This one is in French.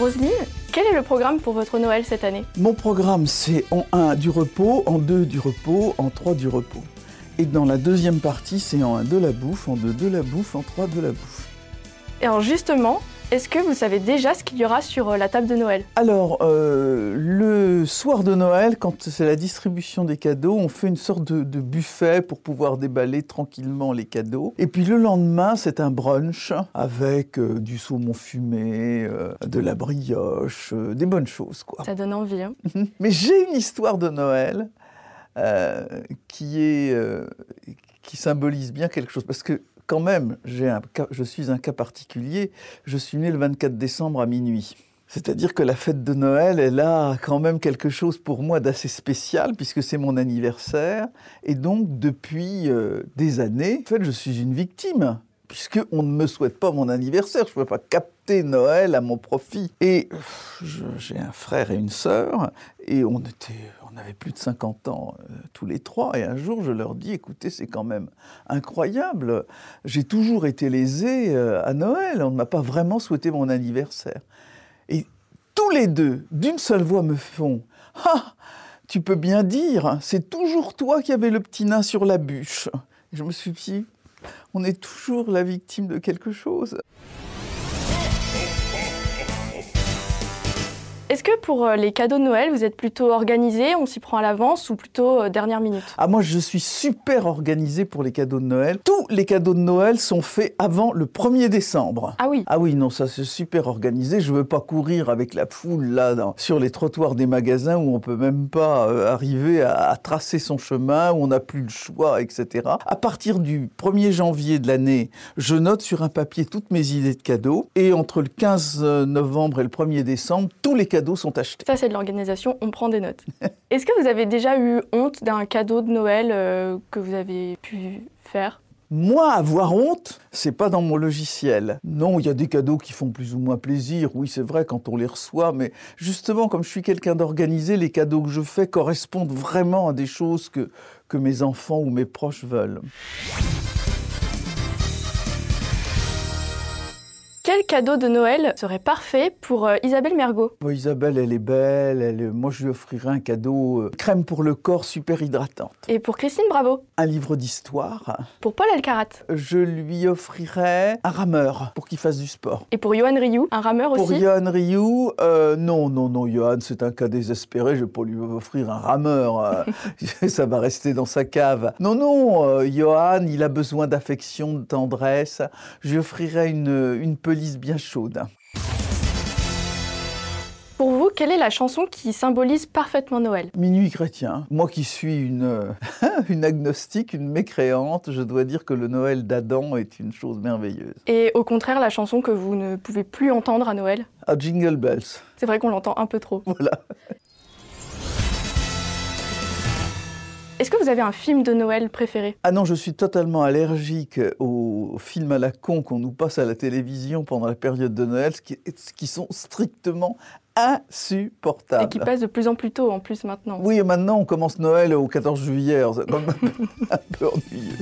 Roselyne, quel est le programme pour votre Noël cette année Mon programme, c'est en 1 du repos, en 2 du repos, en 3 du repos. Et dans la deuxième partie, c'est en 1 de la bouffe, en 2 de la bouffe, en 3 de la bouffe. Et alors justement, est-ce que vous savez déjà ce qu'il y aura sur euh, la table de Noël? Alors, euh, le soir de Noël, quand c'est la distribution des cadeaux, on fait une sorte de, de, buffet pour pouvoir déballer tranquillement les cadeaux. Et puis le lendemain, c'est un brunch avec euh, du saumon fumé, euh, de la brioche, des bonnes choses, quoi. Ça donne envie. Hein Mais j'ai une histoire de Noël qui est qui symbolise bien quelque chose parce que quand même, je suis un cas particulier. Je suis né le 24 décembre à minuit. C'est-à-dire que la fête de Noël, elle a quand même quelque chose pour moi d'assez spécial, puisque c'est mon anniversaire. Et donc, depuis euh, des années, en fait, je suis une victime, puisqu'on ne me souhaite pas mon anniversaire. Je ne peux pas capter Noël à mon profit. Et j'ai un frère et une sœur, et on était on avait plus de 50 ans euh, tous les trois, et un jour je leur dis, écoutez, c'est quand même incroyable, j'ai toujours été lésé euh, à Noël, on ne m'a pas vraiment souhaité mon anniversaire. Et tous les deux, d'une seule voix, me font, ah, tu peux bien dire, c'est toujours toi qui avais le petit nain sur la bûche. Je me suis dit, on est toujours la victime de quelque chose. Est-ce que pour euh, les cadeaux de Noël, vous êtes plutôt organisé, on s'y prend à l'avance ou plutôt euh, dernière minute? Ah moi je suis super organisé pour les cadeaux de Noël. Tous les cadeaux de Noël sont faits avant le 1er décembre. Ah oui Ah oui, non, ça c'est super organisé. Je veux pas courir avec la foule là dans, sur les trottoirs des magasins où on peut même pas euh, arriver à, à, tracer son chemin, où on n'a plus le choix, etc. À partir du 1er janvier de l'année, je note sur un papier toutes mes idées de cadeaux et entre le 15 novembre et le 1er décembre, tous les cadeaux sont achetés. Ça, c'est de l'organisation, on prend des notes. Est-ce que vous avez déjà eu honte d'un cadeau de Noël euh, que vous avez pu faire? Moi, avoir honte, c'est pas dans mon logiciel. Non, il y a des cadeaux qui font plus ou moins plaisir. Oui, c'est vrai quand on les reçoit, mais justement, comme je suis quelqu'un d'organisé, les cadeaux que je fais correspondent vraiment à des choses que, que mes enfants ou mes proches veulent. Quel cadeau de Noël serait parfait pour euh, Isabelle Mergot? Bon, Isabelle, elle est belle. Elle est... Moi, je lui offrirais un cadeau euh, crème pour le corps super hydratante. Et pour Christine Bravo Un livre d'histoire. Pour Paul Alcarat Je lui offrirais un rameur pour qu'il fasse du sport. Et pour Johan Rioux, un rameur pour aussi? Pour Johan Rioux, euh, non, non, non, Johan, c'est un cas désespéré. Je ne vais pas lui offrir un rameur. Ça va rester dans sa cave. Non, non, Johan, il a besoin d'affection, de tendresse. Je lui offrirais une, une pelisse bien chaude. Pour vous, quelle est la chanson qui symbolise parfaitement Noël? Minuit chrétien. Moi qui suis une, une agnostique, une mécréante, je dois dire que le Noël d'Adam est une chose merveilleuse. Et au contraire, la chanson que vous ne pouvez plus entendre à Noël? À Jingle Bells. C'est vrai qu'on l'entend un peu trop. Voilà. Est-ce que vous avez un film de Noël préféré? Ah non, je suis totalement allergique aux films à la con qu'on nous passe à la télévision pendant la période de Noël, qui, qui sont strictement insupportables. Et qui passent de plus en plus tôt en plus maintenant. Oui, maintenant on commence Noël au 14 juillet, c'est quand même un peu ennuyeux.